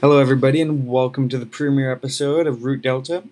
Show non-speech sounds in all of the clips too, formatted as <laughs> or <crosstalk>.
Hello, everybody, and welcome to the premiere episode of Root Delta.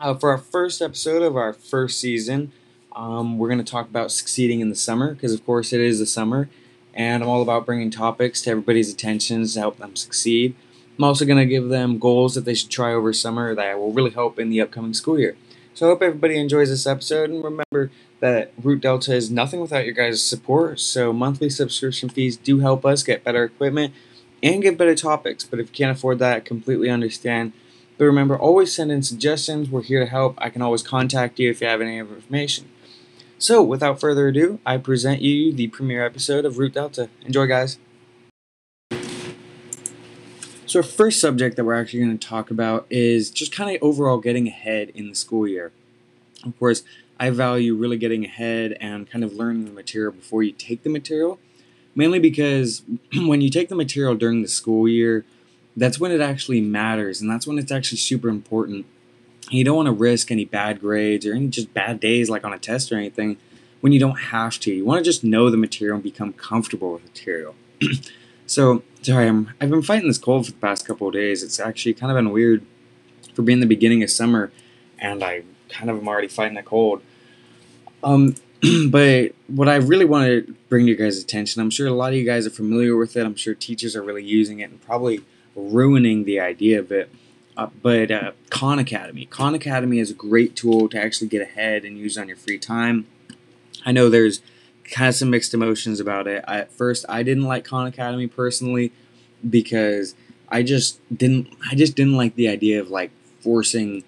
Uh, for our first episode of our first season, um, we're going to talk about succeeding in the summer because, of course, it is the summer, and I'm all about bringing topics to everybody's attentions to help them succeed. I'm also going to give them goals that they should try over summer that will really help in the upcoming school year. So I hope everybody enjoys this episode, and remember that Root Delta is nothing without your guys' support. So monthly subscription fees do help us get better equipment and get better topics. But if you can't afford that, completely understand. But remember, always send in suggestions. We're here to help. I can always contact you if you have any information. So, without further ado, I present you the premiere episode of Root Delta. Enjoy, guys. So, our first subject that we're actually going to talk about is just kind of overall getting ahead in the school year. Of course, I value really getting ahead and kind of learning the material before you take the material mainly because <clears throat> when you take the material during the school year, that's when it actually matters and that's when it's actually super important. You don't want to risk any bad grades or any just bad days like on a test or anything when you don't have to. You want to just know the material and become comfortable with the material. <clears throat> so, sorry, I'm, I've been fighting this cold for the past couple of days. It's actually kind of been weird for being the beginning of summer and I kind of am already fighting a cold. Um, <clears throat> but what I really want to bring to you guys' attention, I'm sure a lot of you guys are familiar with it. I'm sure teachers are really using it and probably ruining the idea of it. Uh, but uh, Khan Academy. Khan Academy is a great tool to actually get ahead and use on your free time. I know there's kind of some mixed emotions about it. I, at first, I didn't like Khan Academy personally because I just didn't. I just didn't like the idea of like forcing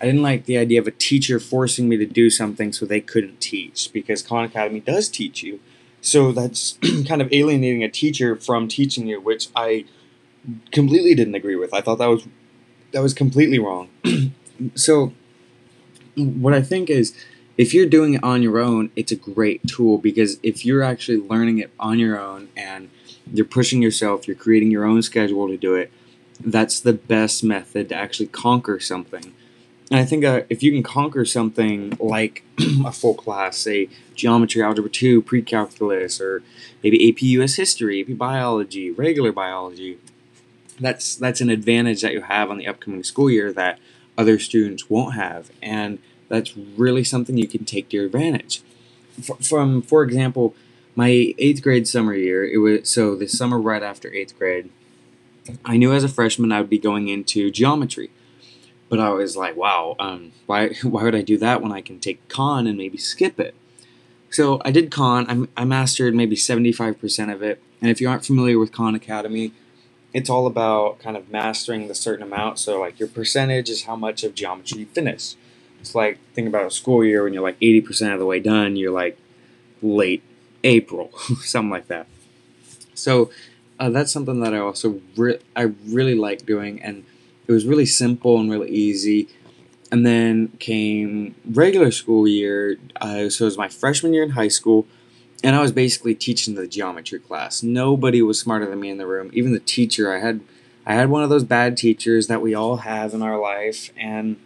I didn't like the idea of a teacher forcing me to do something so they couldn't teach because Khan Academy does teach you. So that's <clears throat> kind of alienating a teacher from teaching you, which I completely didn't agree with. I thought that was that was completely wrong. <clears throat> so what I think is if you're doing it on your own, it's a great tool because if you're actually learning it on your own and you're pushing yourself, you're creating your own schedule to do it, that's the best method to actually conquer something. And I think uh, if you can conquer something like <clears throat> a full class, say geometry, algebra 2, pre calculus, or maybe AP US history, AP biology, regular biology, that's, that's an advantage that you have on the upcoming school year that other students won't have. And that's really something you can take to your advantage. from, for example, my eighth grade summer year, it was so the summer right after eighth grade, I knew as a freshman I would be going into geometry but I was like, wow, um, why <laughs> why would I do that when I can take Khan and maybe skip it? So I did Khan. I, I mastered maybe 75% of it. And if you aren't familiar with Khan Academy, it's all about kind of mastering the certain amount. So like your percentage is how much of geometry you finish. It's like think about a school year when you're like 80% of the way done. You're like late April, <laughs> something like that. So uh, that's something that I also re- I really like doing and it was really simple and really easy. And then came regular school year. Uh, so it was my freshman year in high school, and I was basically teaching the geometry class. Nobody was smarter than me in the room. Even the teacher, I had, I had one of those bad teachers that we all have in our life, and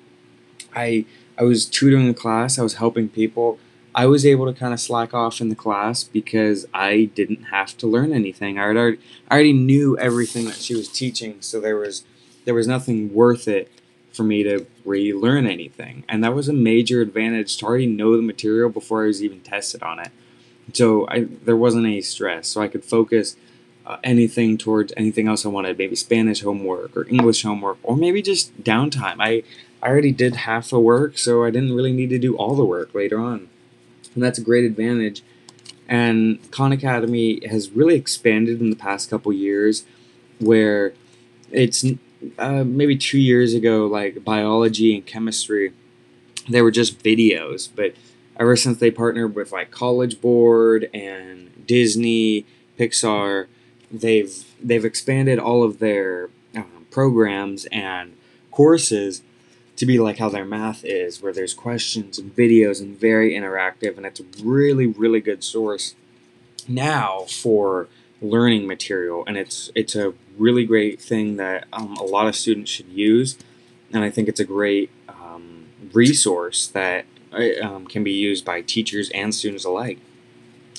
I, I was tutoring the class. I was helping people. I was able to kind of slack off in the class because I didn't have to learn anything. I already, I already knew everything that she was teaching, so there was there was nothing worth it for me to relearn anything. And that was a major advantage to already know the material before I was even tested on it. So I, there wasn't any stress. So I could focus uh, anything towards anything else I wanted, maybe Spanish homework or English homework, or maybe just downtime. I, I already did half the work, so I didn't really need to do all the work later on. And that's a great advantage. And Khan Academy has really expanded in the past couple years where it's uh, maybe two years ago, like biology and chemistry, they were just videos. But ever since they partnered with like College Board and Disney, Pixar, they've they've expanded all of their um, programs and courses to be like how their math is, where there's questions and videos and very interactive, and it's a really really good source now for learning material, and it's it's a really great thing that um, a lot of students should use, and I think it's a great um, resource that uh, um, can be used by teachers and students alike.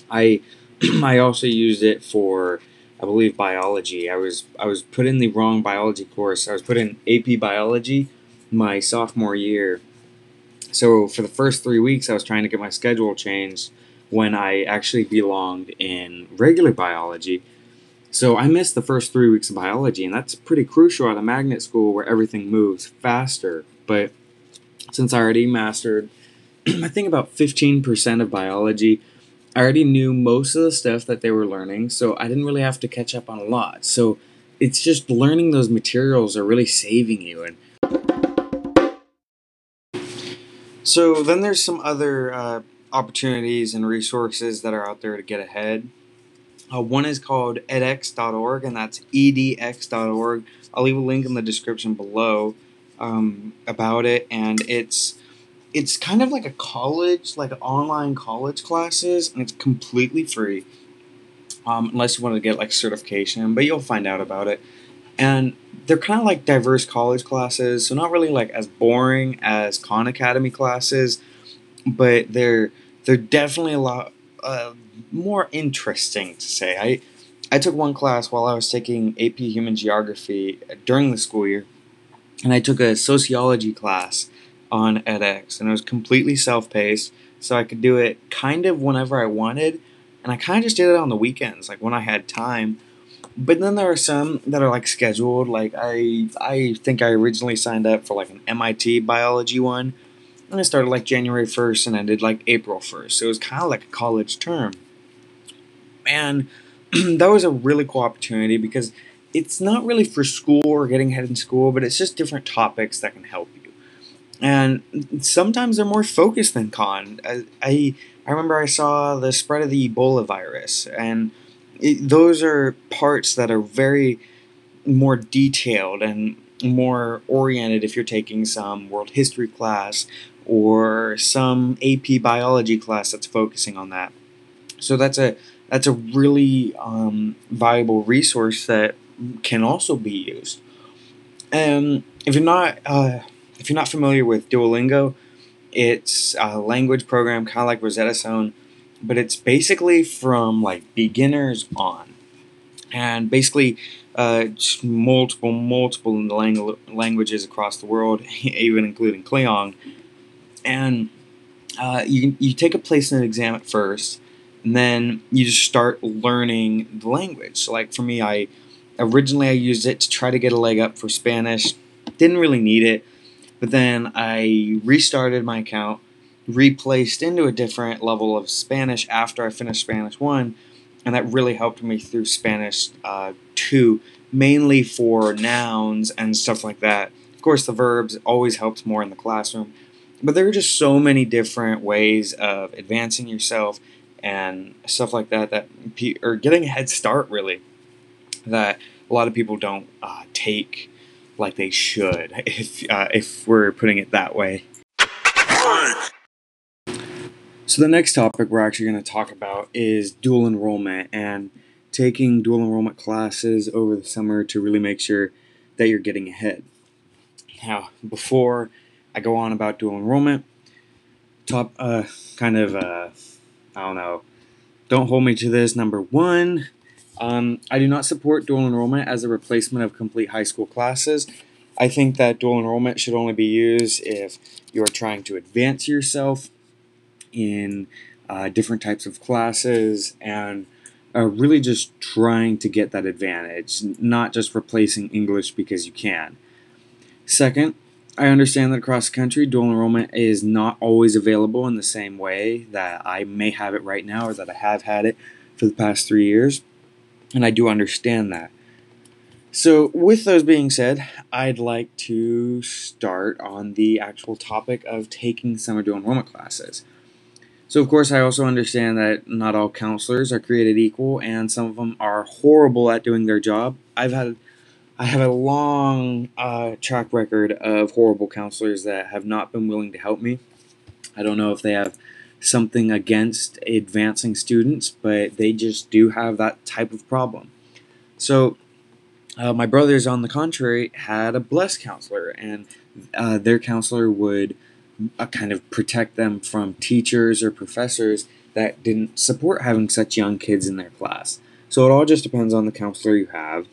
I <clears throat> I also used it for I believe biology. I was I was put in the wrong biology course. I was put in AP biology my sophomore year. So for the first three weeks, I was trying to get my schedule changed when I actually belonged in regular biology. So I missed the first three weeks of biology, and that's pretty crucial at a magnet school where everything moves faster. But since I already mastered, <clears throat> I think about 15% of biology, I already knew most of the stuff that they were learning, so I didn't really have to catch up on a lot. So it's just learning those materials are really saving you. And so then there's some other uh, opportunities and resources that are out there to get ahead. Uh, one is called edx.org, and that's edx.org. I'll leave a link in the description below um, about it, and it's it's kind of like a college, like online college classes, and it's completely free, um, unless you want to get like certification. But you'll find out about it, and they're kind of like diverse college classes, so not really like as boring as Khan Academy classes, but they're they're definitely a lot uh, more interesting to say. I I took one class while I was taking AP Human Geography during the school year, and I took a sociology class on edX, and it was completely self-paced, so I could do it kind of whenever I wanted, and I kind of just did it on the weekends, like when I had time. But then there are some that are like scheduled. Like I, I think I originally signed up for like an MIT biology one, and I started like January first and ended like April first. So it was kind of like a college term, and <clears throat> that was a really cool opportunity because it's not really for school or getting ahead in school, but it's just different topics that can help you and sometimes they're more focused than Khan. I, I, I remember I saw the spread of the Ebola virus, and it, those are parts that are very more detailed and more oriented if you're taking some world history class or some AP biology class that's focusing on that. So that's a that's a really um, valuable resource that can also be used. And if you're not uh, if you're not familiar with Duolingo, it's a language program kind of like Rosetta Stone, but it's basically from like beginners on, and basically uh, multiple multiple lang- languages across the world, <laughs> even including Klingon, and uh, you you take a place in an exam at first, and then you just start learning the language. So like for me, I originally I used it to try to get a leg up for Spanish. Didn't really need it but then I restarted my account, replaced into a different level of Spanish after I finished Spanish 1, and that really helped me through Spanish uh, 2, mainly for nouns and stuff like that. Of course, the verbs always helped more in the classroom, but there are just so many different ways of advancing yourself and stuff like that that or getting a head start really that a lot of people don't uh, take like they should, <laughs> if uh, if we're putting it that way. So the next topic we're actually going to talk about is dual enrollment and taking dual enrollment classes over the summer to really make sure that you're getting ahead. Now, before I go on about dual enrollment, top uh, kind of uh, I don't know, don't hold me to this. Number one, um, I do not support dual enrollment as a replacement of complete high school classes. I think that dual enrollment should only be used if you're trying to advance yourself in uh, different types of classes and really just trying to get that advantage, not just replacing English because you can. Second, I understand that across the country, dual enrollment is not always available in the same way that I may have it right now or that I have had it for the past three years and I do understand that. So, with those being said, I'd like to start on the actual topic of taking summer dual enrollment classes. So, of course, I also understand that not all counselors are created equal, and some of them are horrible at doing their job. I've had, I have a long uh, track record of horrible counselors that have not been willing to help me. I don't know if they have something against advancing students, but they just do have that type of problem. So, uh, my brothers, on the contrary, had a blessed counselor, and uh, their counselor would uh, kind of protect them from teachers or professors that didn't support having such young kids in their class. So it all just depends on the counselor you have.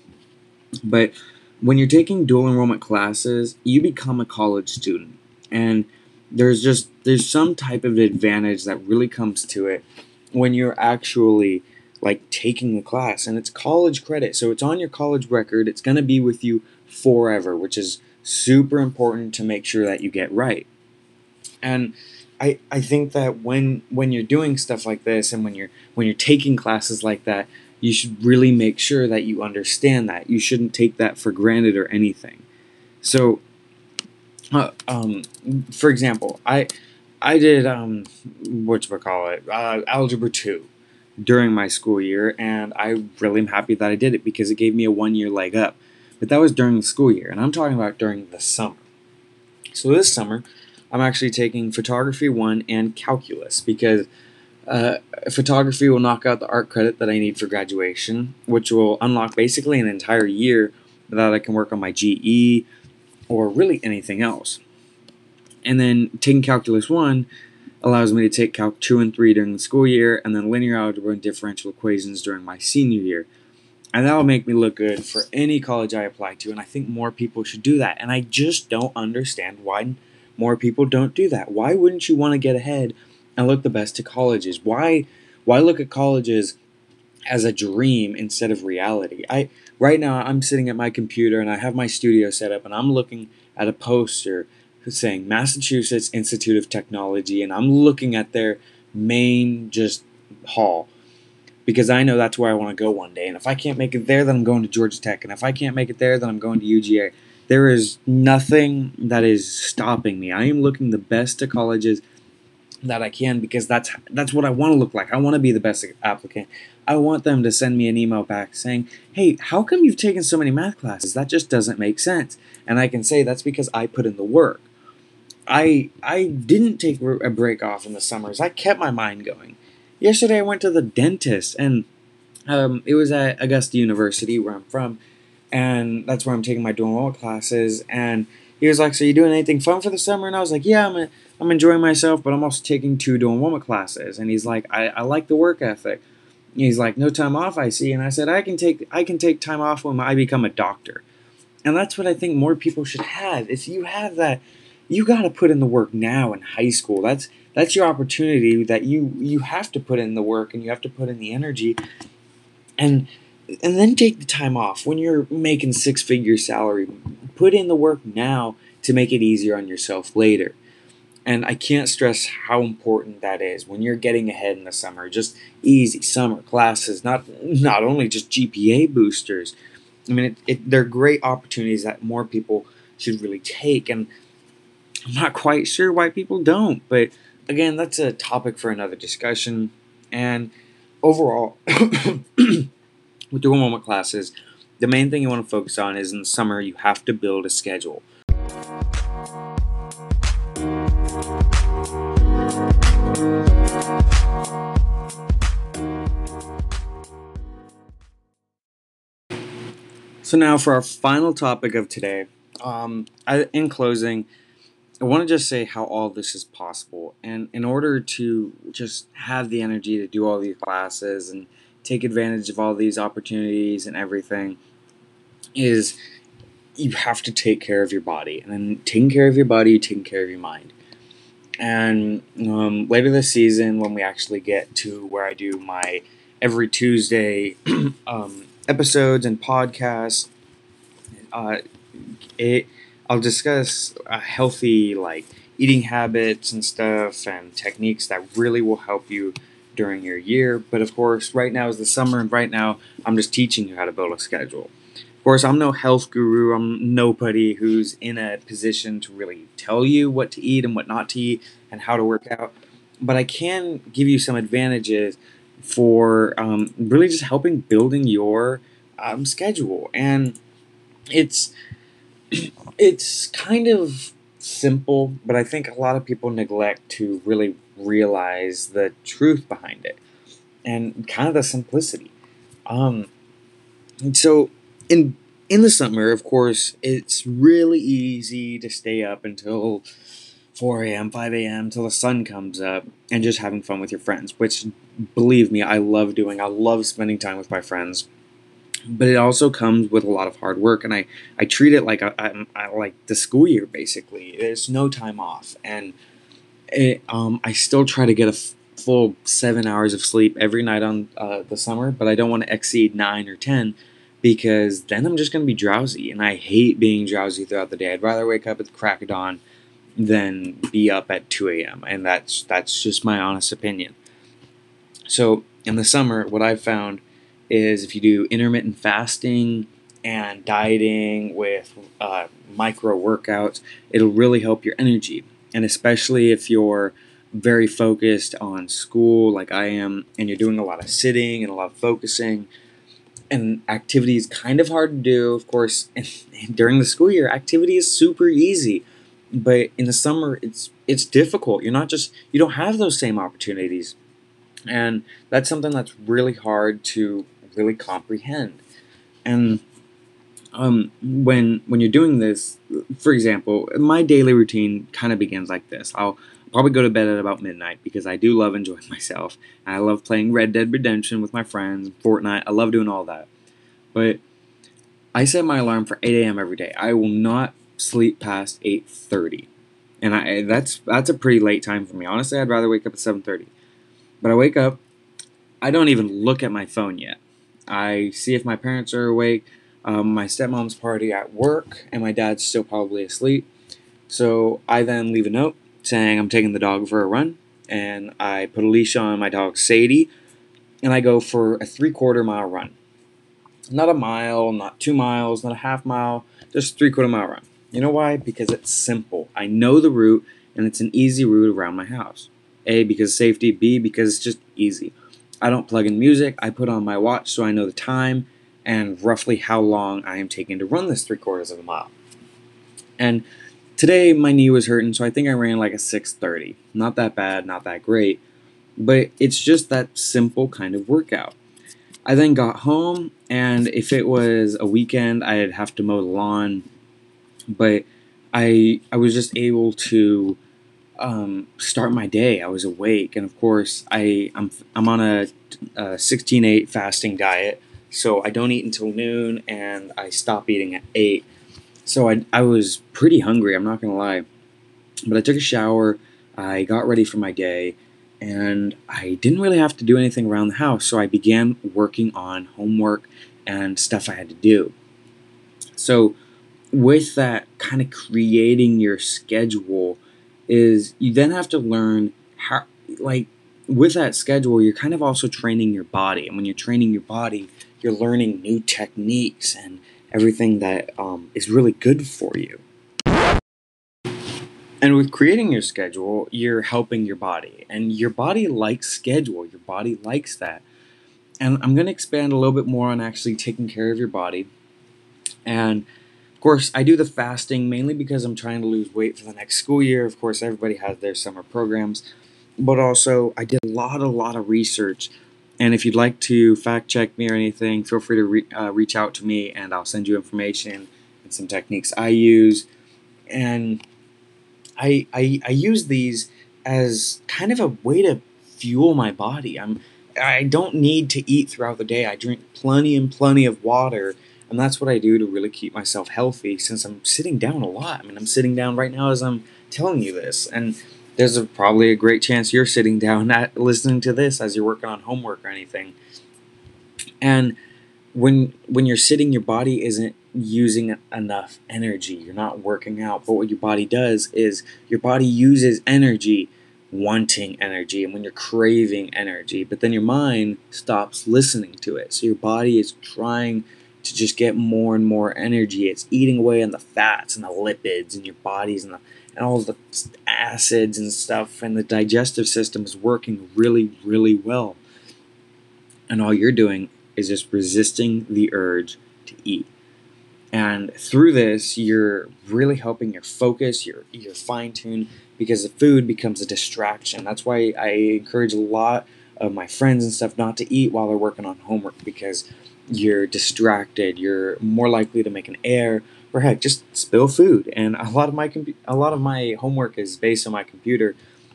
But when you're taking dual enrollment classes, you become a college student. And there's just there's some type of advantage that really comes to it when you're actually like taking the class and it's college credit. So it's on your college record. It's going to be with you forever, which is super important to make sure that you get right. And I I think that when when you're doing stuff like this and when you're when you're taking classes like that, you should really make sure that you understand that. You shouldn't take that for granted or anything. So, uh, um, for example, I I did um, what call it, uh, algebra two during my school year, and I really am happy that I did it because it gave me a one year leg up. But that was during the school year, and I'm talking about during the summer. So this summer, I'm actually taking photography one and calculus because uh, photography will knock out the art credit that I need for graduation, which will unlock basically an entire year that I can work on my GE or really anything else. And then taking calculus one allows me to take calc 2 and 3 during the school year and then linear algebra and differential equations during my senior year. And that will make me look good for any college I apply to and I think more people should do that. And I just don't understand why more people don't do that. Why wouldn't you want to get ahead and look the best to colleges. Why why look at colleges as a dream instead of reality? I right now I'm sitting at my computer and I have my studio set up and I'm looking at a poster saying Massachusetts Institute of Technology and I'm looking at their main just hall because I know that's where I want to go one day. And if I can't make it there, then I'm going to Georgia Tech. And if I can't make it there, then I'm going to UGA. There is nothing that is stopping me. I am looking the best to colleges that I can because that's that's what I want to look like. I want to be the best applicant. I want them to send me an email back saying, "Hey, how come you've taken so many math classes? That just doesn't make sense." And I can say that's because I put in the work. I I didn't take a break off in the summers. I kept my mind going. Yesterday I went to the dentist and um, it was at Augusta University where I'm from, and that's where I'm taking my dual classes. And he was like, "So you doing anything fun for the summer?" And I was like, "Yeah, I'm a, I'm enjoying myself, but I'm also taking two dual enrollment classes. And he's like, I, I like the work ethic. He's like, no time off, I see. And I said, I can take I can take time off when I become a doctor. And that's what I think more people should have. If you have that, you got to put in the work now in high school. That's that's your opportunity that you you have to put in the work and you have to put in the energy and and then take the time off when you're making six figure salary put in the work now to make it easier on yourself later and I can't stress how important that is when you're getting ahead in the summer. Just easy summer classes, not not only just GPA boosters. I mean, it, it, they're great opportunities that more people should really take, and I'm not quite sure why people don't. But again, that's a topic for another discussion. And overall, <coughs> <coughs> with dual enrollment classes, the main thing you want to focus on is in the summer you have to build a schedule. So now for our final topic of today, um, I, in closing, I want to just say how all this is possible. And in order to just have the energy to do all these classes and take advantage of all these opportunities and everything, is you have to take care of your body. And then taking care of your body, taking care of your mind. And um, later this season, when we actually get to where I do my every Tuesday <clears throat> um, episodes and podcasts. Uh, it, I'll discuss a healthy like eating habits and stuff and techniques that really will help you during your year. But of course, right now is the summer, and right now I'm just teaching you how to build a schedule. Of course, I'm no health guru. I'm nobody who's in a position to really tell you what to eat and what not to eat and how to work out. But I can give you some advantages for um, really just helping building your um, schedule. And it's <clears throat> it's kind of simple, but I think a lot of people neglect to really realize the truth behind it and kind of the simplicity. Um, so in in the summer, of course, it's really easy to stay up until 4 a.m., 5 a.m. till the sun comes up and just having fun with your friends, which believe me, I love doing. I love spending time with my friends. But it also comes with a lot of hard work, and I, I treat it like I, I, like the school year basically. There's no time off, and it, um, I still try to get a f- full seven hours of sleep every night on uh, the summer, but I don't want to exceed nine or ten because then I'm just going to be drowsy, and I hate being drowsy throughout the day. I'd rather wake up at the crack of dawn than be up at 2 a.m. And that's that's just my honest opinion. So in the summer, what I've found is if you do intermittent fasting and dieting with uh, micro workouts, it'll really help your energy. And especially if you're very focused on school, like I am, and you're doing a lot of sitting and a lot of focusing, and activity is kind of hard to do. Of course, <laughs> during the school year, activity is super easy but in the summer it's it's difficult you're not just you don't have those same opportunities and that's something that's really hard to really comprehend and um, when when you're doing this for example my daily routine kind of begins like this i'll probably go to bed at about midnight because i do love enjoying <laughs> myself i love playing red dead redemption with my friends fortnite i love doing all that but i set my alarm for 8 a.m every day i will not sleep past 8:30. And I that's that's a pretty late time for me. Honestly, I'd rather wake up at 7:30. But I wake up, I don't even look at my phone yet. I see if my parents are awake. Um, my stepmom's party at work, and my dad's still probably asleep. So I then leave a note saying I'm taking the dog for a run, and I put a leash on my dog Sadie, and I go for a three quarter mile run. Not a mile, not two miles, not a half mile, just three quarter mile run. You know why? Because it's simple. I know the route, and it's an easy route around my house. A, because safety. B, because it's just easy. I don't plug in music. I put on my watch so I know the time and roughly how long I am taking to run this three quarters of a mile. And today my knee was hurting, so I think I ran like a 6:30. Not that bad, not that great, but it's just that simple kind of workout. I then got home, and if it was a weekend, I'd have to mow the lawn but I I was just able to um, start my day. I was awake, and of course, I I'm I'm on a, a 16-8 fasting diet, so I don't eat until noon, and I stop eating at eight. So I I was pretty hungry. I'm not gonna lie, but I took a shower. I got ready for my day, and I didn't really have to do anything around the house. So I began working on homework and stuff I had to do. So with that kind of creating your schedule is you then have to learn how like with that schedule you're kind of also training your body. And when you're training your body you're learning new techniques and everything that um, is really good for you. And with creating your schedule you're helping your body. And your body likes schedule. Your body likes that. And i'm going to expand a little bit more on actually taking care of your body. And of course, I do the fasting mainly because I'm trying to lose weight for the next school year. Of course, everybody has their summer programs, but also I did a lot, a lot of research. And if you'd like to fact check me or anything, feel free to re- uh, reach out to me and I'll send you information and some techniques I use. And I, I, I use these as kind of a way to fuel my body. I'm I don't need to eat throughout the day. I drink plenty and plenty of water and that's what I do to really keep myself healthy since I'm sitting down a lot. I mean, I'm sitting down right now as I'm telling you this. And there's a, probably a great chance you're sitting down <laughs> listening to this as you're working on homework or anything. And when when you're sitting, your body isn't using enough energy. You're not working out. But what your body does is your body uses energy wanting energy and when you're craving energy, but then your mind stops listening to it. So your body is trying to just get more and more energy. It's eating away on the fats and the lipids in your bodies and the, and all the acids and stuff, and the digestive system is working really, really well. And all you're doing is just resisting the urge to eat. And through this, you're really helping your focus, your your fine tune, because the food becomes a distraction. That's why I encourage a lot of my friends and stuff not to eat while they're working on homework because you're distracted, you're more likely to make an error, or heck, just spill food. And a lot of my compu- a lot of my homework is based on my computer,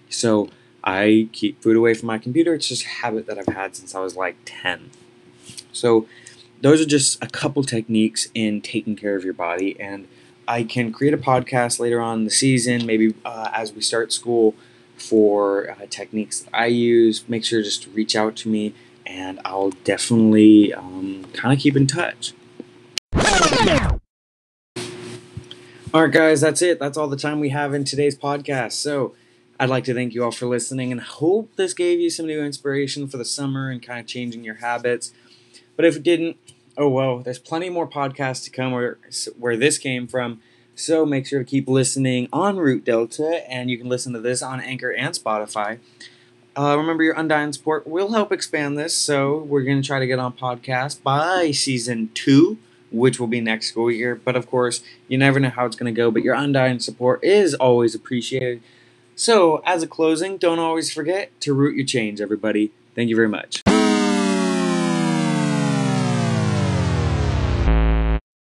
so I keep food away from my computer. It's just a habit that I've had since I was like ten. So those are just a couple techniques in taking care of your body and I can create a podcast later on in the season, maybe uh, as we start school, for uh, techniques that I use. Make sure just to reach out to me, and I'll definitely um, kind of keep in touch. All right, guys, that's it. That's all the time we have in today's podcast. So, I'd like to thank you all for listening and hope this gave you some new inspiration for the summer and kind of changing your habits. But if it didn't, oh well, there's plenty more podcasts to come where, where this came from. So make sure to keep listening on Root Delta, and you can listen to this on Anchor and Spotify. Uh, remember, your undying support will help expand this, so we're going to try to get on podcast by season two, which will be next school year. But of course, you never know how it's going to go, but your undying support is always appreciated. So, as a closing, don't always forget to root your change, everybody. Thank you very much.